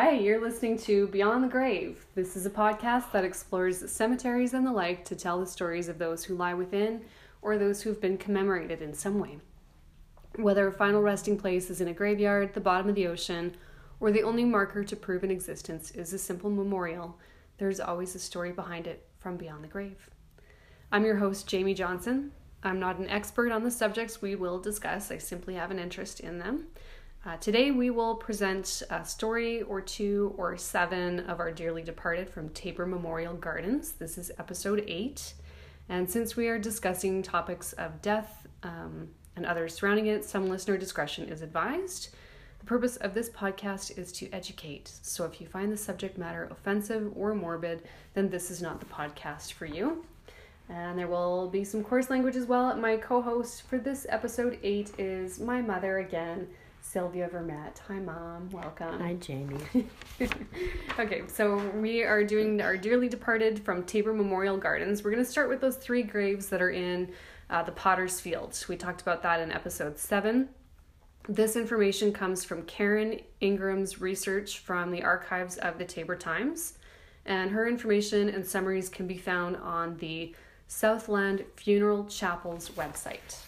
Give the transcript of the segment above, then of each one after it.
Hi, you're listening to Beyond the Grave. This is a podcast that explores cemeteries and the like to tell the stories of those who lie within or those who've been commemorated in some way. Whether a final resting place is in a graveyard, the bottom of the ocean, or the only marker to prove an existence is a simple memorial, there's always a story behind it from beyond the grave. I'm your host, Jamie Johnson. I'm not an expert on the subjects we will discuss, I simply have an interest in them. Uh, today, we will present a story or two or seven of our dearly departed from Taber Memorial Gardens. This is episode eight. And since we are discussing topics of death um, and others surrounding it, some listener discretion is advised. The purpose of this podcast is to educate. So if you find the subject matter offensive or morbid, then this is not the podcast for you. And there will be some coarse language as well. My co host for this episode eight is my mother again. Sylvia Vermette. Hi, Mom. Welcome. Hi, Jamie. okay, so we are doing our dearly departed from Taber Memorial Gardens. We're going to start with those three graves that are in uh, the Potter's Field. We talked about that in episode seven. This information comes from Karen Ingram's research from the archives of the Taber Times, and her information and summaries can be found on the Southland Funeral Chapel's website.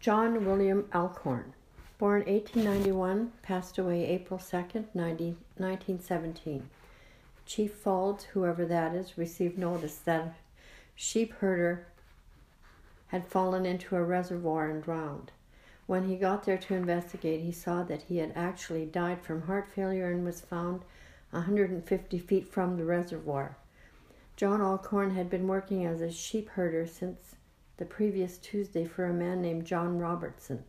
John William Alcorn, born 1891, passed away April 2nd, 90, 1917. Chief Faulds, whoever that is, received notice that a sheep herder had fallen into a reservoir and drowned. When he got there to investigate, he saw that he had actually died from heart failure and was found 150 feet from the reservoir. John Alcorn had been working as a sheep herder since the previous Tuesday for a man named John Robertson.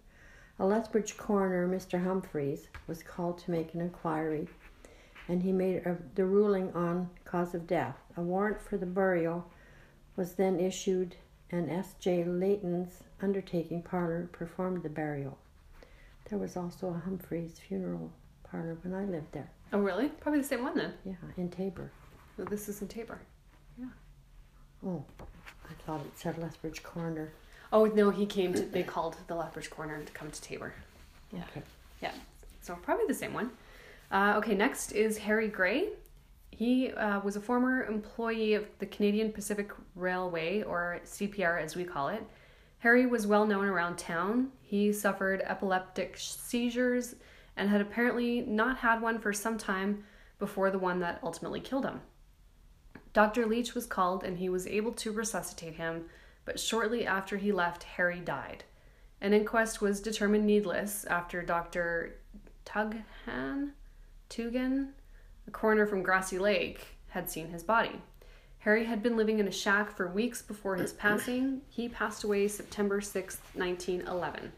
A Lethbridge coroner, Mr. Humphreys, was called to make an inquiry, and he made a, the ruling on cause of death. A warrant for the burial was then issued, and S.J. Layton's undertaking parlor performed the burial. There was also a Humphreys funeral parlor when I lived there. Oh, really? Probably the same one then. Yeah, in Taber. No, this is in Taber. Yeah. Oh, I thought it said Lethbridge Corner. Oh no, he came to. They called the Lethbridge Corner to come to Taber. Yeah. Okay. Yeah. So probably the same one. Uh, okay, next is Harry Gray. He uh, was a former employee of the Canadian Pacific Railway, or CPR as we call it. Harry was well known around town. He suffered epileptic seizures and had apparently not had one for some time before the one that ultimately killed him. Dr. Leach was called and he was able to resuscitate him, but shortly after he left, Harry died. An inquest was determined needless after Dr. Tughan, Tugan, a coroner from Grassy Lake, had seen his body. Harry had been living in a shack for weeks before his passing. He passed away September 6, 1911.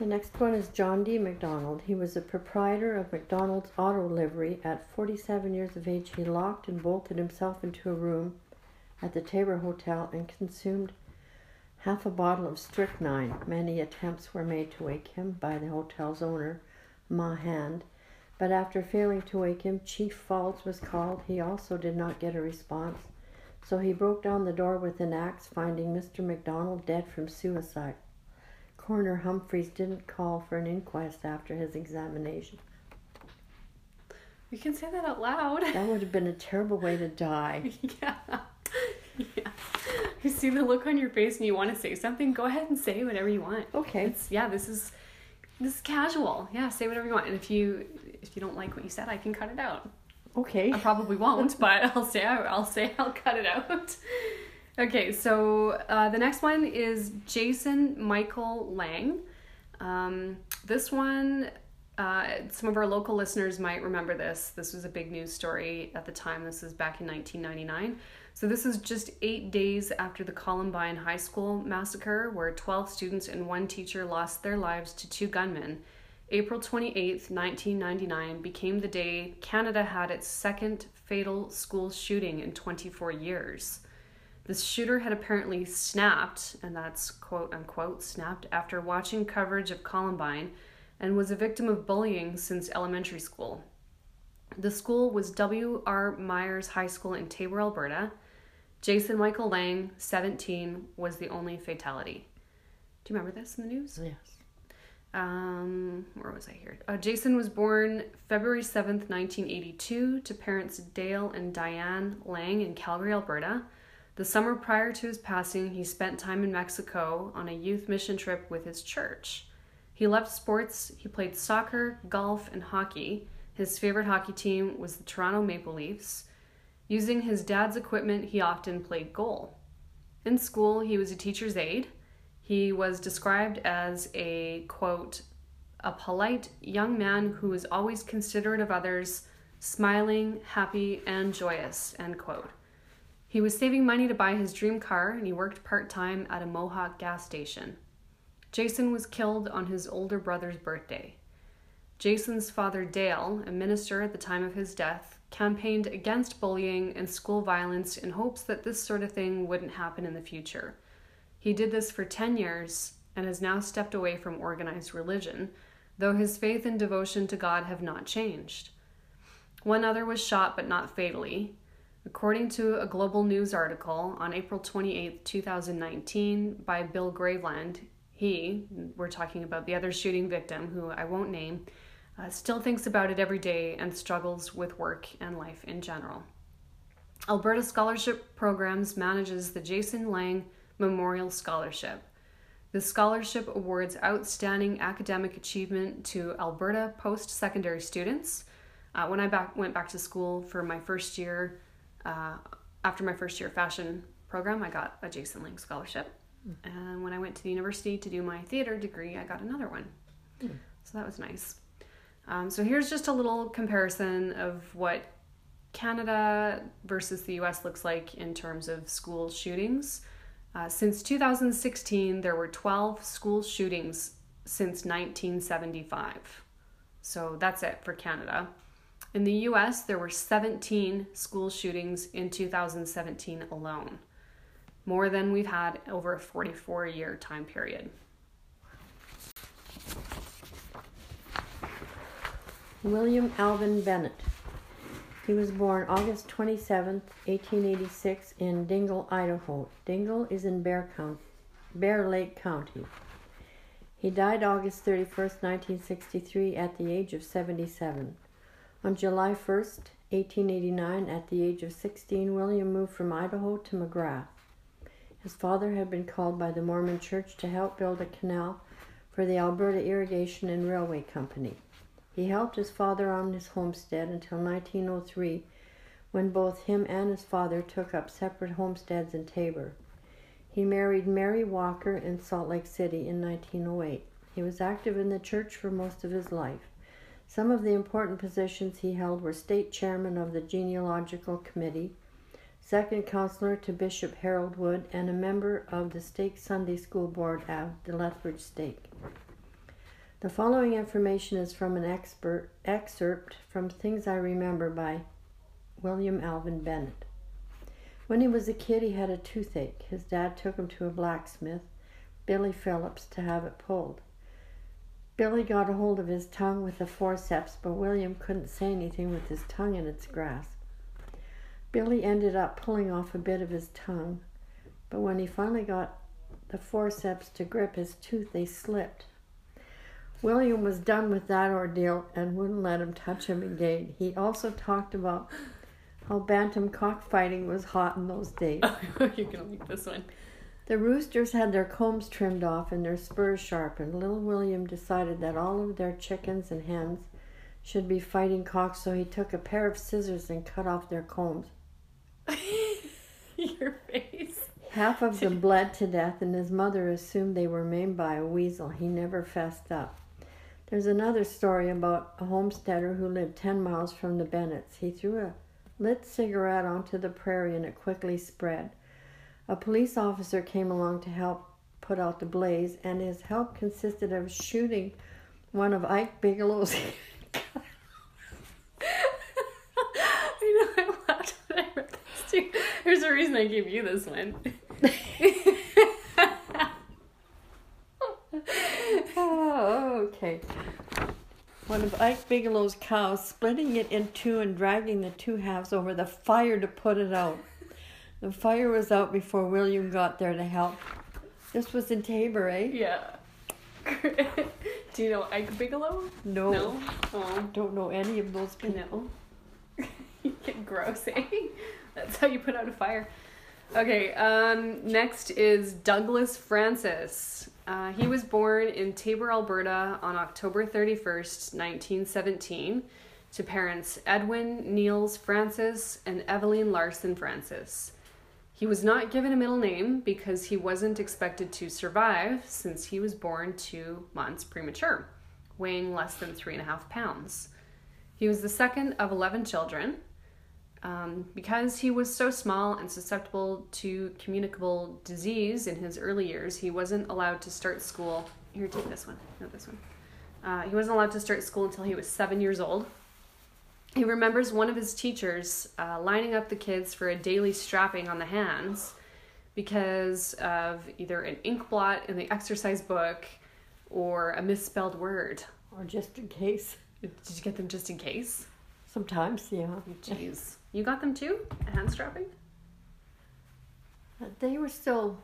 The next one is John D. McDonald. He was the proprietor of McDonald's Auto Livery. At 47 years of age, he locked and bolted himself into a room at the Taber Hotel and consumed half a bottle of strychnine. Many attempts were made to wake him by the hotel's owner, Ma Hand, but after failing to wake him, Chief Faulds was called. He also did not get a response, so he broke down the door with an axe, finding Mr. McDonald dead from suicide. Coroner Humphreys didn't call for an inquest after his examination. You can say that out loud. That would have been a terrible way to die. yeah. Yeah. You see the look on your face and you want to say something, go ahead and say whatever you want. Okay. It's yeah, this is this is casual. Yeah, say whatever you want. And if you if you don't like what you said, I can cut it out. Okay. I probably won't, but I'll say I'll say I'll cut it out. Okay, so uh, the next one is Jason Michael Lang. Um, this one, uh, some of our local listeners might remember this. This was a big news story at the time. This is back in 1999. So, this is just eight days after the Columbine High School massacre, where 12 students and one teacher lost their lives to two gunmen. April 28th, 1999, became the day Canada had its second fatal school shooting in 24 years. The shooter had apparently snapped, and that's quote unquote snapped, after watching coverage of Columbine and was a victim of bullying since elementary school. The school was W.R. Myers High School in Taber, Alberta. Jason Michael Lang, 17, was the only fatality. Do you remember this in the news? Yes. Um, where was I here? Uh, Jason was born February 7th, 1982, to parents Dale and Diane Lang in Calgary, Alberta. The summer prior to his passing, he spent time in Mexico on a youth mission trip with his church. He loved sports, he played soccer, golf, and hockey. His favorite hockey team was the Toronto Maple Leafs. Using his dad's equipment, he often played goal. In school, he was a teacher's aide. He was described as a quote, a polite young man who was always considerate of others, smiling, happy, and joyous, end quote. He was saving money to buy his dream car and he worked part time at a Mohawk gas station. Jason was killed on his older brother's birthday. Jason's father, Dale, a minister at the time of his death, campaigned against bullying and school violence in hopes that this sort of thing wouldn't happen in the future. He did this for 10 years and has now stepped away from organized religion, though his faith and devotion to God have not changed. One other was shot, but not fatally. According to a Global News article on April 28, 2019, by Bill Graveland, he, we're talking about the other shooting victim, who I won't name, uh, still thinks about it every day and struggles with work and life in general. Alberta Scholarship Programs manages the Jason Lang Memorial Scholarship. The scholarship awards outstanding academic achievement to Alberta post secondary students. Uh, when I back, went back to school for my first year, uh, after my first year of fashion program, I got a Jason Lang scholarship. Mm. And when I went to the university to do my theater degree, I got another one. Mm. So that was nice. Um, so here's just a little comparison of what Canada versus the US looks like in terms of school shootings. Uh, since 2016, there were 12 school shootings since 1975. So that's it for Canada. In the US, there were 17 school shootings in 2017 alone more than we've had over a 44 year time period. William Alvin Bennett. He was born August 27, 1886, in Dingle, Idaho. Dingle is in Bear, County, Bear Lake County. He died August 31, 1963, at the age of 77. On July 1, 1889, at the age of 16, William moved from Idaho to Magrath. His father had been called by the Mormon Church to help build a canal for the Alberta Irrigation and Railway Company. He helped his father on his homestead until 1903, when both him and his father took up separate homesteads in Taber. He married Mary Walker in Salt Lake City in 1908. He was active in the church for most of his life. Some of the important positions he held were state chairman of the genealogical committee, second counselor to Bishop Harold Wood, and a member of the Stake Sunday School Board at the Lethbridge Stake. The following information is from an expert, excerpt from Things I Remember by William Alvin Bennett. When he was a kid, he had a toothache. His dad took him to a blacksmith, Billy Phillips, to have it pulled. Billy got a hold of his tongue with the forceps, but William couldn't say anything with his tongue in its grasp. Billy ended up pulling off a bit of his tongue, but when he finally got the forceps to grip his tooth, they slipped. William was done with that ordeal and wouldn't let him touch him again. He also talked about how bantam cockfighting was hot in those days. You're gonna like this one. The roosters had their combs trimmed off and their spurs sharpened. Little William decided that all of their chickens and hens should be fighting cocks, so he took a pair of scissors and cut off their combs. Your face. Half of them bled to death, and his mother assumed they were maimed by a weasel. He never fessed up. There's another story about a homesteader who lived 10 miles from the Bennetts. He threw a lit cigarette onto the prairie and it quickly spread. A police officer came along to help put out the blaze, and his help consisted of shooting one of Ike Bigelow's you know, I laughed at this too. There's a reason I gave you this one. oh, okay. One of Ike Bigelow's cows, splitting it in two and dragging the two halves over the fire to put it out. The fire was out before William got there to help. This was in Taber, eh? Yeah. Do you know Ike Bigelow? No, No. Oh, don't know any of those people. no. you get gross, eh? That's how you put out a fire. Okay, um, next is Douglas Francis. Uh, he was born in Taber, Alberta on October 31st, 1917, to parents Edwin Niels Francis and Evelyn Larson Francis. He was not given a middle name because he wasn't expected to survive since he was born two months premature, weighing less than three and a half pounds. He was the second of 11 children. Um, because he was so small and susceptible to communicable disease in his early years, he wasn't allowed to start school. Here, take this one. No, this one. Uh, he wasn't allowed to start school until he was seven years old. He remembers one of his teachers uh, lining up the kids for a daily strapping on the hands because of either an ink blot in the exercise book or a misspelled word. Or just in case. Did you get them just in case? Sometimes, yeah. Jeez. You got them too? A hand strapping? Uh, They were still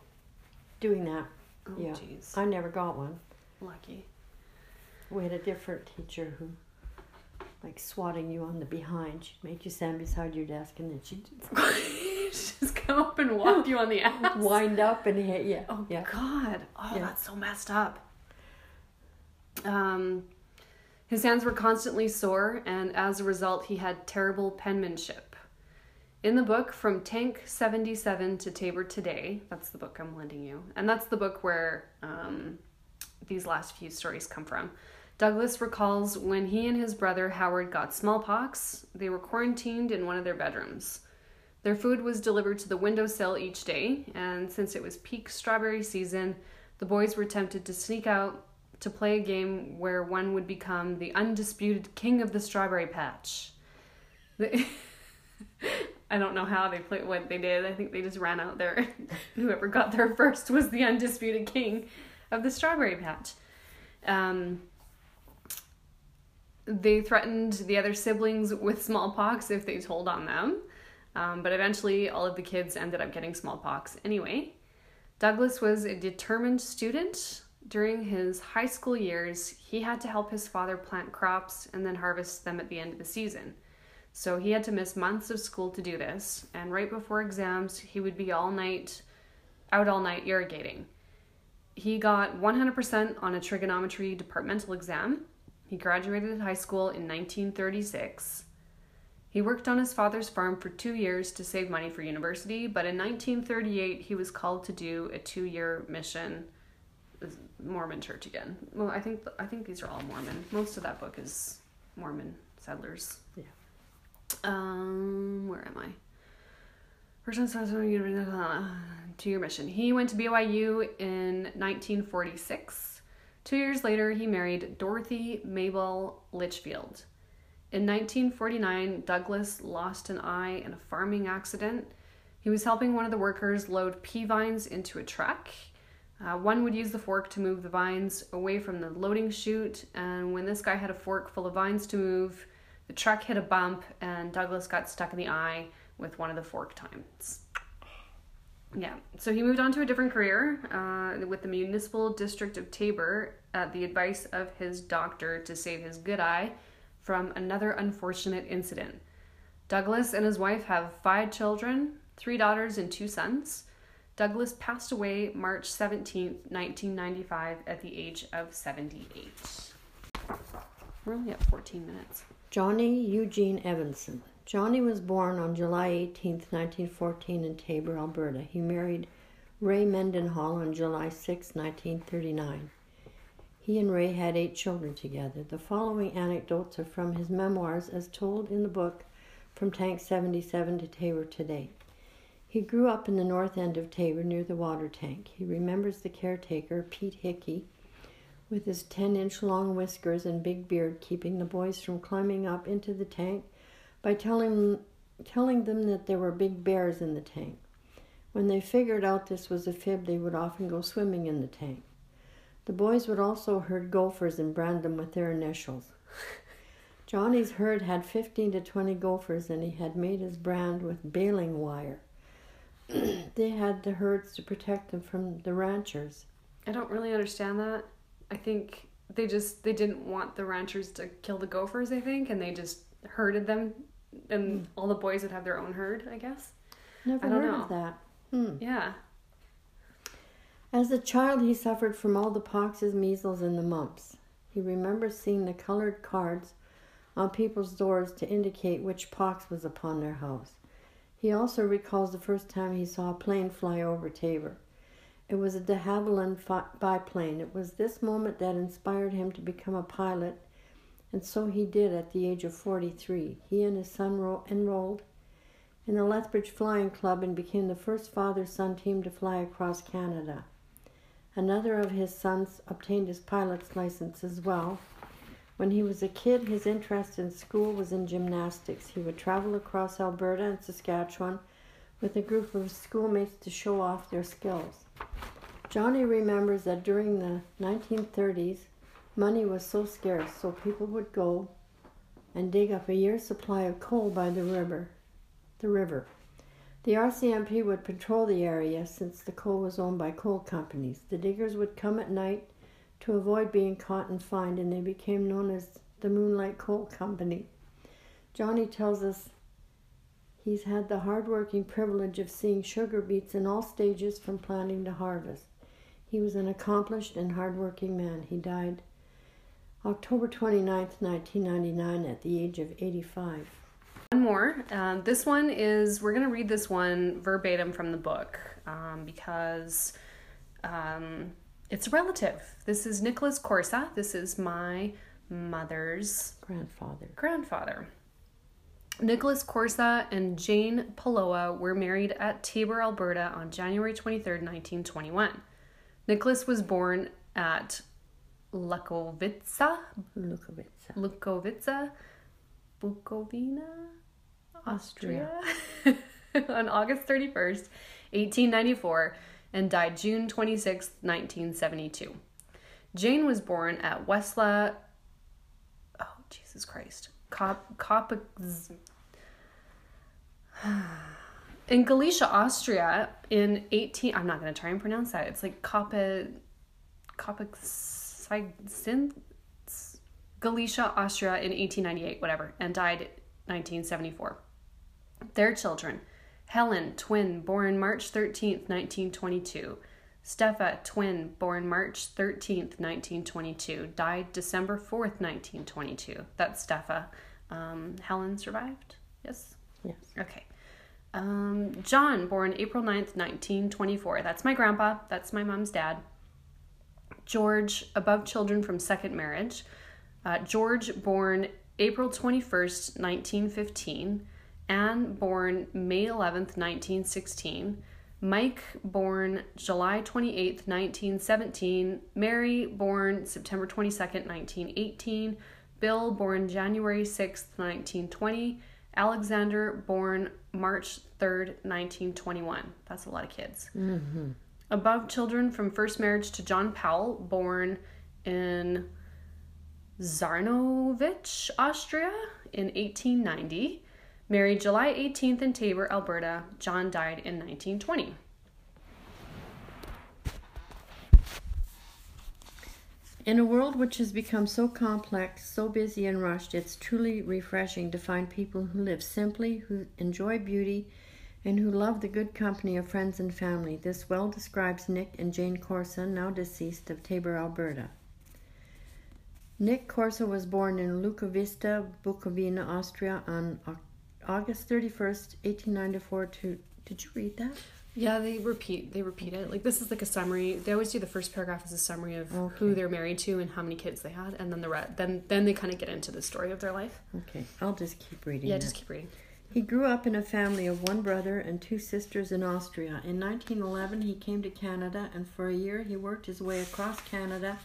doing that. Oh, Yeah. jeez. I never got one. Lucky. We had a different teacher who, like swatting you on the behind, she'd make you stand beside your desk and then she'd just come up and whop you on the ass. wind up and hit you. Oh yeah. God! Oh, Yeah. that's so messed up. Um, his hands were constantly sore, and as a result, he had terrible penmanship. In the book From Tank 77 to Taber Today, that's the book I'm lending you, and that's the book where um, these last few stories come from. Douglas recalls when he and his brother Howard got smallpox, they were quarantined in one of their bedrooms. Their food was delivered to the windowsill each day, and since it was peak strawberry season, the boys were tempted to sneak out to play a game where one would become the undisputed king of the strawberry patch. They- I don't know how they played what they did. I think they just ran out there. Whoever got there first was the undisputed king of the strawberry patch. Um, they threatened the other siblings with smallpox if they told on them. Um, but eventually, all of the kids ended up getting smallpox anyway. Douglas was a determined student. During his high school years, he had to help his father plant crops and then harvest them at the end of the season. So he had to miss months of school to do this, and right before exams, he would be all night, out all night irrigating. He got 100% on a trigonometry departmental exam. He graduated high school in 1936. He worked on his father's farm for two years to save money for university, but in 1938 he was called to do a two-year mission, Mormon church again. Well, I think I think these are all Mormon. Most of that book is Mormon settlers. Yeah. Um, where am I? First on South University, two-year mission. He went to BYU in 1946. Two years later, he married Dorothy Mabel Litchfield. In 1949, Douglas lost an eye in a farming accident. He was helping one of the workers load pea vines into a truck. Uh, one would use the fork to move the vines away from the loading chute, and when this guy had a fork full of vines to move, the truck hit a bump, and Douglas got stuck in the eye with one of the fork tines. Yeah, so he moved on to a different career uh, with the Municipal District of Taber at the advice of his doctor to save his good eye from another unfortunate incident. Douglas and his wife have five children, three daughters and two sons. Douglas passed away March 17th, 1995, at the age of 78. We're only at 14 minutes. Johnny Eugene Evanson. Johnny was born on July 18, 1914, in Taber, Alberta. He married Ray Mendenhall on July 6, 1939. He and Ray had eight children together. The following anecdotes are from his memoirs as told in the book From Tank 77 to Taber Today. He grew up in the north end of Taber near the water tank. He remembers the caretaker, Pete Hickey, with his 10 inch long whiskers and big beard, keeping the boys from climbing up into the tank by telling, telling them that there were big bears in the tank. When they figured out this was a fib, they would often go swimming in the tank. The boys would also herd gophers and brand them with their initials. Johnny's herd had 15 to 20 gophers, and he had made his brand with baling wire. they had the herds to protect them from the ranchers. I don't really understand that. I think they just they didn't want the ranchers to kill the gophers, I think, and they just herded them, and all the boys would have their own herd, I guess. Never I don't heard know. of that. Hmm. Yeah. As a child, he suffered from all the poxes, measles, and the mumps. He remembers seeing the colored cards on people's doors to indicate which pox was upon their house. He also recalls the first time he saw a plane fly over Taber. It was a de Havilland biplane. It was this moment that inspired him to become a pilot, and so he did at the age of 43. He and his son ro- enrolled in the Lethbridge Flying Club and became the first father son team to fly across Canada. Another of his sons obtained his pilot's license as well. When he was a kid, his interest in school was in gymnastics. He would travel across Alberta and Saskatchewan with a group of schoolmates to show off their skills. Johnny remembers that during the 1930s, money was so scarce, so people would go and dig up a year's supply of coal by the river. The river. The RCMP would patrol the area since the coal was owned by coal companies. The diggers would come at night to avoid being caught and fined, and they became known as the Moonlight Coal Company. Johnny tells us he's had the hard-working privilege of seeing sugar beets in all stages from planting to harvest. He was an accomplished and hard-working man. He died October 29th, 1999, at the age of 85. One more. Um, this one is, we're going to read this one verbatim from the book um, because um, it's a relative. This is Nicholas Corsa. This is my mother's Grandfather. grandfather. Nicholas Corsa and Jane Paloa were married at Taber, Alberta on January 23rd, 1921. Nicholas was born at Lukovica, Lukovica. Lukovica, Bukovina, Austria, on August 31st, 1894, and died June 26th, 1972. Jane was born at Westla. Oh, Jesus Christ. Kop, in Galicia, Austria, in 18. I'm not going to try and pronounce that. It's like Kopa. Kopacsin. Galicia, Austria in 1898, whatever, and died 1974. Their children Helen, twin, born March 13th, 1922. Steffa, twin, born March 13th, 1922. Died December 4th, 1922. That's Steffa. Um, Helen survived? Yes? Yes. Okay. Um, John, born April 9th, 1924. That's my grandpa. That's my mom's dad. George, above children from second marriage. Uh, George, born April 21st, 1915. Anne, born May 11th, 1916. Mike, born July 28th, 1917. Mary, born September 22nd, 1918. Bill, born January 6th, 1920. Alexander, born March 3rd, 1921. That's a lot of kids. Mm-hmm. Above children from first marriage to John Powell, born in Zarnovich, Austria in 1890. Married July 18th in Taber, Alberta. John died in 1920. In a world which has become so complex, so busy and rushed, it's truly refreshing to find people who live simply, who enjoy beauty, and who love the good company of friends and family. This well describes Nick and Jane Corsa, now deceased, of Taber, Alberta. Nick Corsa was born in Lukavista, Bukovina, Austria on August 31st, 1894 to Did you read that? Yeah, they repeat they repeat it. Like this is like a summary. They always do the first paragraph as a summary of Okay. who they're married to and how many kids they had, and then the re- then then they kind of get into the story of their life. Okay, I'll just keep reading. Yeah, it. just keep reading. He grew up in a family of one brother and two sisters in Austria. In 1911, he came to Canada, and for a year he worked his way across Canada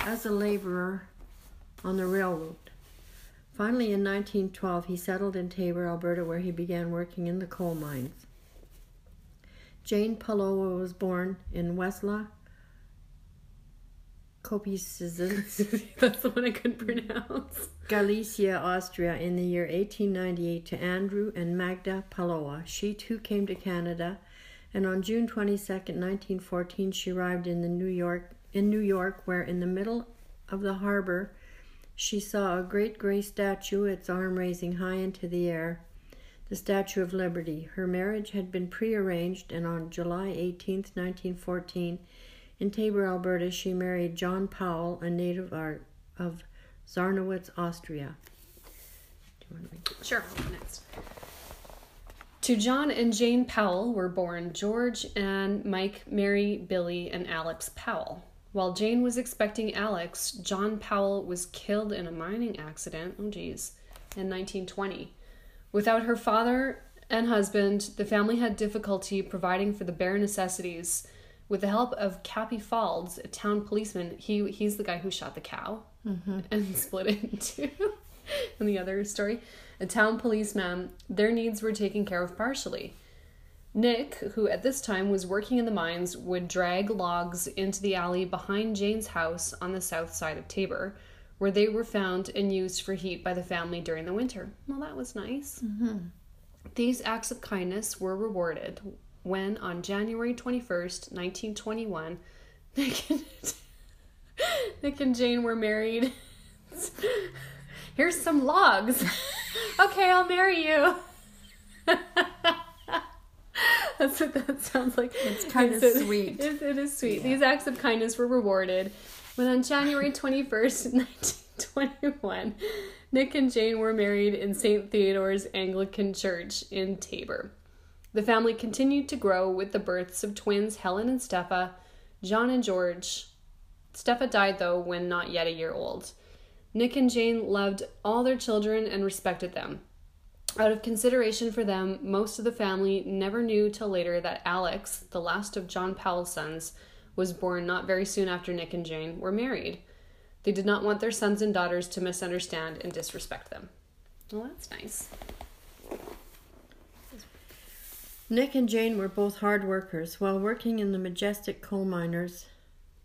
as a laborer on the railroad. Finally, in 1912, he settled in Taber, Alberta, where he began working in the coal mines. Jane Palowa was born in Wesla, Kopisizins, That's the one I couldn't pronounce. Galicia, Austria, in the year 1898 to Andrew and Magda Paloa. She too came to Canada, and on June 22, 1914, she arrived in the New York in New York, where in the middle of the harbor, she saw a great gray statue, its arm raising high into the air, the Statue of Liberty. Her marriage had been prearranged, and on July 18, 1914, in Taber, Alberta, she married John Powell, a native of Zarnowitz, Austria. Sure, next. To John and Jane Powell were born George and Mike, Mary, Billy, and Alex Powell. While Jane was expecting Alex, John Powell was killed in a mining accident, oh geez, in 1920. Without her father and husband, the family had difficulty providing for the bare necessities. With the help of Cappy Falds, a town policeman, he he's the guy who shot the cow mm-hmm. and split it in two in the other story. A town policeman, their needs were taken care of partially. Nick, who at this time was working in the mines, would drag logs into the alley behind Jane's house on the south side of Taber, where they were found and used for heat by the family during the winter. Well, that was nice. Mm-hmm. These acts of kindness were rewarded when, on January 21st, 1921, Nick and, Nick and Jane were married. Here's some logs. okay, I'll marry you. That's what that sounds like. It's kind of It's- sweet. It, it is sweet. Yeah. These acts of kindness were rewarded when on January 21st, 1921, Nick and Jane were married in St. Theodore's Anglican Church in Taber. The family continued to grow with the births of twins Helen and Steffa, John and George. Steffa died, though, when not yet a year old. Nick and Jane loved all their children and respected them. Out of consideration for them, most of the family never knew till later that Alex, the last of John Powell's sons, was born not very soon after Nick and Jane were married. They did not want their sons and daughters to misunderstand and disrespect them. Well, that's nice. Nick and Jane were both hard workers. While working in the majestic coal miners,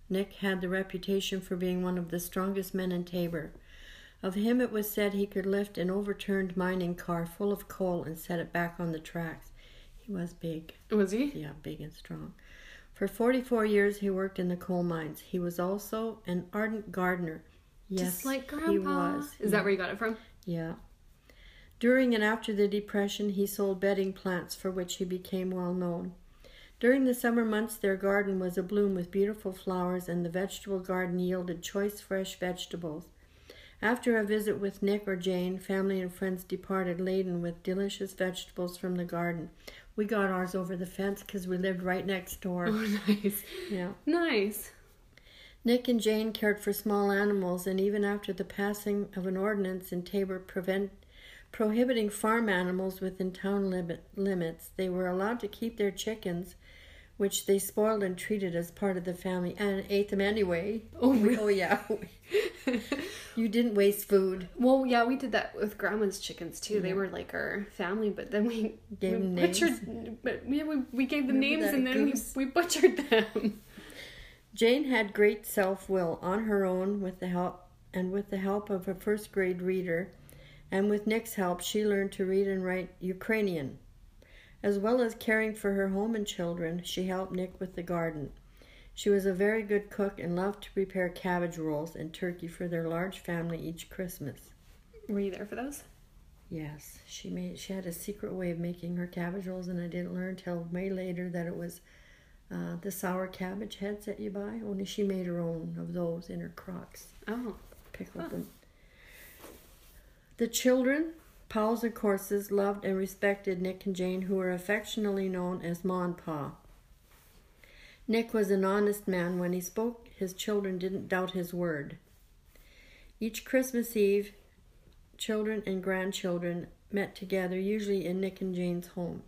Nick had the reputation for being one of the strongest men in Taber. Of him, it was said he could lift an overturned mining car full of coal and set it back on the tracks. He was big. Was he? Yeah, big and strong. For 44 years, he worked in the coal mines. He was also an ardent gardener. Yes, Just like Grandpa. he was. Is that where you got it from? Yeah. During and after the Depression, he sold bedding plants for which he became well known. During the summer months, their garden was abloom with beautiful flowers, and the vegetable garden yielded choice fresh vegetables. After a visit with Nick or Jane, family and friends departed laden with delicious vegetables from the garden. We got ours over the fence because we lived right next door. Oh, nice. Yeah. Nice. Nick and Jane cared for small animals, and even after the passing of an ordinance in Taber prevent, prohibiting farm animals within town limit, limits, they were allowed to keep their chickens, which they spoiled and treated as part of the family and ate them anyway. Oh, We- oh, really? oh yeah. you didn't waste food. Well, yeah, we did that with grandma's chickens too. They were like our family, but then we Gave we them names. butchered. But yeah, we, we gave them Remember names and then we, we butchered them. Jane had great self-will on her own with the help and with the help of a first grade reader and with Nick's help she learned to read and write Ukrainian. As well as caring for her home and children, she helped Nick with the garden. She was a very good cook and loved to prepare cabbage rolls and turkey for their large family each Christmas. Were you there for those? Yes, she made she had a secret way of making her cabbage rolls and I didn't learn till way later that it was uh, the sour cabbage heads that you buy. Only she made her own of those in her crocks. Oh, Pickled Huh. them. The children, Powell's and Courses, loved and respected Nick and Jane, who were affectionately known as Ma and Pa. Nick was an honest man. When he spoke, his children didn't doubt his word. Each Christmas Eve, children and grandchildren met together, usually in Nick and Jane's home.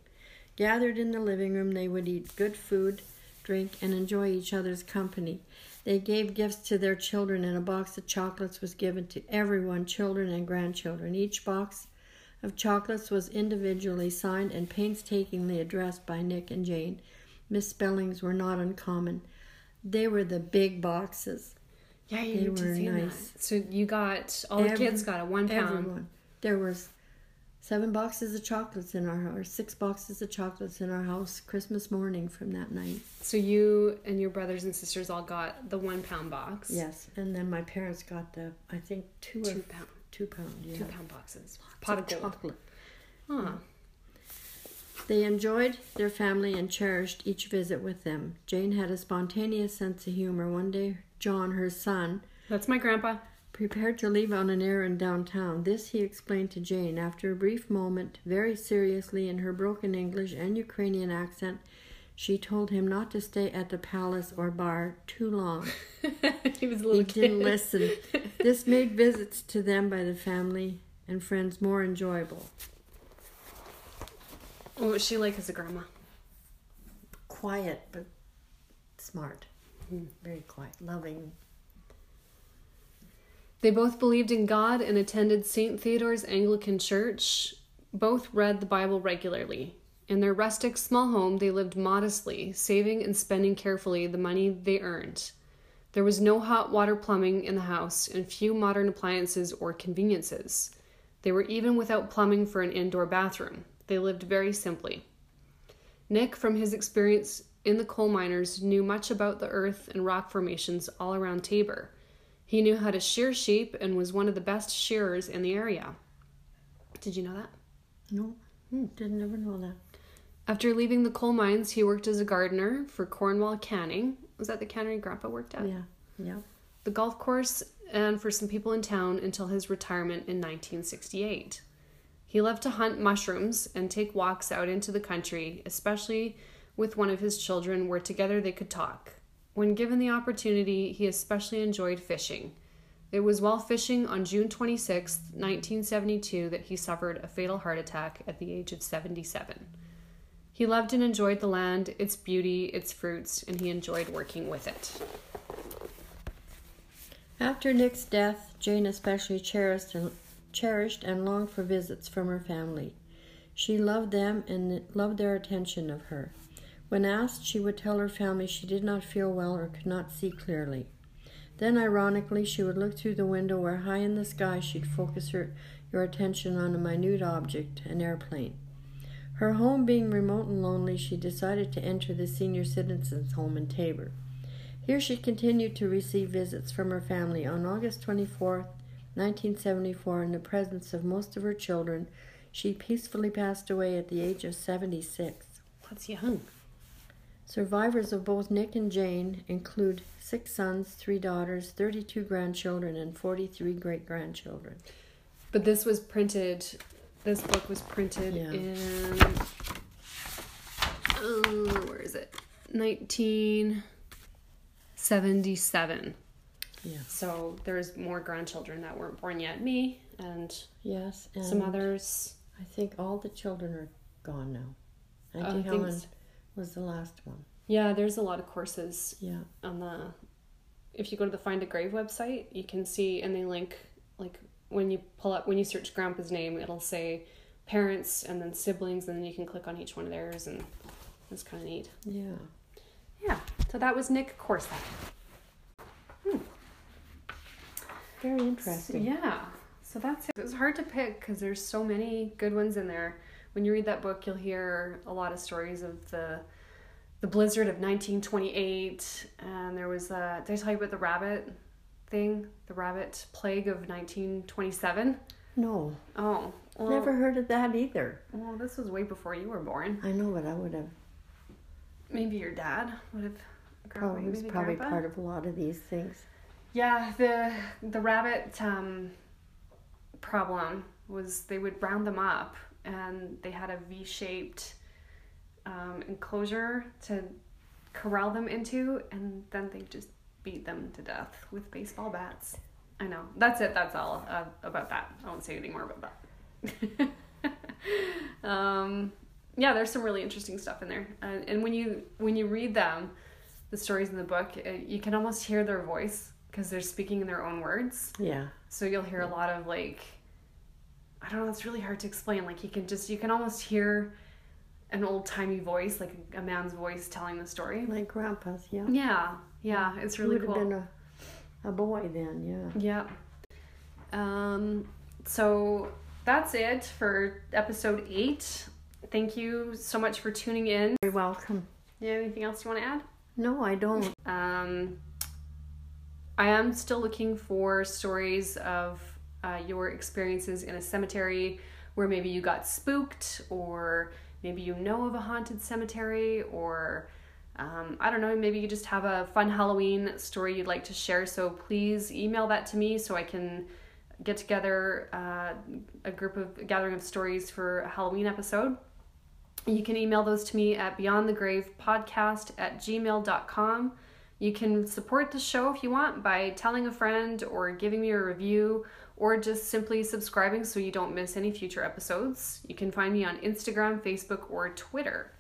Gathered in the living room, they would eat good food, drink, and enjoy each other's company. They gave gifts to their children, and a box of chocolates was given to everyone, children and grandchildren. Each box of chocolates was individually signed and painstakingly addressed by Nick and Jane. Misspellings were not uncommon. They were the big boxes. yeah, you They need to were see nice. that. So you got all the kids got a one pound. Everyone. There was Seven boxes of chocolates in our or six boxes of chocolates in our house Christmas morning from that night. So you and your brothers and sisters all got the one pound box. Yes, and then my parents got the I think two, Two or pound two pound. Yeah. two pound boxes. Pot of gold. chocolate. Huh. They enjoyed their family and cherished each visit with them. Jane had a spontaneous sense of humor. One day, John, her son, That's my grandpa. Prepared to leave on an errand downtown. This he explained to Jane. After a brief moment, very seriously in her broken English and Ukrainian accent, she told him not to stay at the palace or bar too long. he was a He little didn't listen. This made visits to them by the family and friends more enjoyable. What was she like as a grandma? Quiet but smart. Hmm. Very quiet, loving. They both believed in God and attended St. Theodore's Anglican Church. Both read the Bible regularly. In their rustic small home, they lived modestly, saving and spending carefully the money they earned. There was no hot water plumbing in the house and few modern appliances or conveniences. They were even without plumbing for an indoor bathroom. They lived very simply. Nick, from his experience in the coal miners, knew much about the earth and rock formations all around Taber. He knew how to shear sheep and was one of the best shearers in the area. Did you know that? No, hmm, didn't ever know that. After leaving the coal mines, he worked as a gardener for Cornwall Canning. Was that the cannery Grandpa worked at? Yeah, yeah. The golf course and for some people in town until his retirement in 1968. He loved to hunt mushrooms and take walks out into the country, especially with one of his children, where together they could talk. When given the opportunity, he especially enjoyed fishing. It was while fishing on June 26, 1972, that he suffered a fatal heart attack at the age of 77. He loved and enjoyed the land, its beauty, its fruits, and he enjoyed working with it. After Nick's death, Jane especially cherished and, cherished and longed for visits from her family. She loved them and loved their attention of her. When asked, she would tell her family she did not feel well or could not see clearly. Then, ironically, she would look through the window where high in the sky she'd focus her, your attention on a minute object, an airplane. Her home being remote and lonely, she decided to enter the senior citizens' home in Taber. Here she continued to receive visits from her family. On August 24, 1974, in the presence of most of her children, she peacefully passed away at the age of 76. That's young. Survivors of both Nick and Jane include six sons, three daughters, 32 grandchildren, and 43 great grandchildren. But this was printed. This book was printed Yeah. in. Uh, where is it? Nineteen seventy-seven. Yeah. So there's more grandchildren that weren't born yet. Me and Yes, and some others. I think all the children are gone now. I Auntie think Helen was the last one. Yeah, there's a lot of courses Yeah. on the. If you go to the Find a Grave website, you can see, and they link like when you pull up when you search Grandpa's name, it'll say parents and then siblings, and then you can click on each one of theirs, and it's kind of neat. Yeah. Yeah. So that was Nick Corsack. Hmm. Very interesting. Yeah. So that's it. It was hard to pick because there's so many good ones in there. When you read that book, you'll hear a lot of stories of the the blizzard of 1928, and there was a. Did I tell you about the rabbit thing? The rabbit plague of 1927. No, Oh, well, never heard of that either. Well, this was way before you were born. I know, but I would have Maybe your dad would have. probably was probably grandpa? part of a lot of these things. Yeah, the the rabbit um, problem was they would round them up and they had a V-shaped um, enclosure to corral them into, and then they just beat them to death with baseball bats. I know. That's it. That's all uh, about that. I won't say anything more about that. um, yeah, there's some really interesting stuff in there, uh, and when you when you read them, the stories in the book, uh, you can almost hear their voice because they're speaking in their own words. Yeah. So you'll hear a lot of like, I don't know, it's really hard to explain. Like you can just, you can almost hear an old timey voice, like a man's voice telling the story. Like grandpa's, yeah. Yeah, yeah, it's He really would cool. have been a, a boy then, yeah. Yeah. Um, so that's it for episode eight. Thank you so much for tuning in. You're welcome. Yeah, anything else you want to add? No, I don't. Um, I am still looking for stories of uh, your experiences in a cemetery where maybe you got spooked, or maybe you know of a haunted cemetery, or um, I don't know, maybe you just have a fun Halloween story you'd like to share. So please email that to me so I can get together uh, a group of a gathering of stories for a Halloween episode. You can email those to me at beyondthegravepodcast at gmail.com. You can support the show if you want by telling a friend or giving me a review or just simply subscribing so you don't miss any future episodes. You can find me on Instagram, Facebook, or Twitter.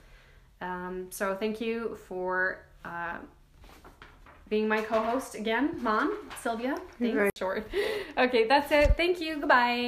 Um, so thank you for uh, being my co host again, Mom, Sylvia. Thanks. Right. Short. Okay, that's it. Thank you. Goodbye.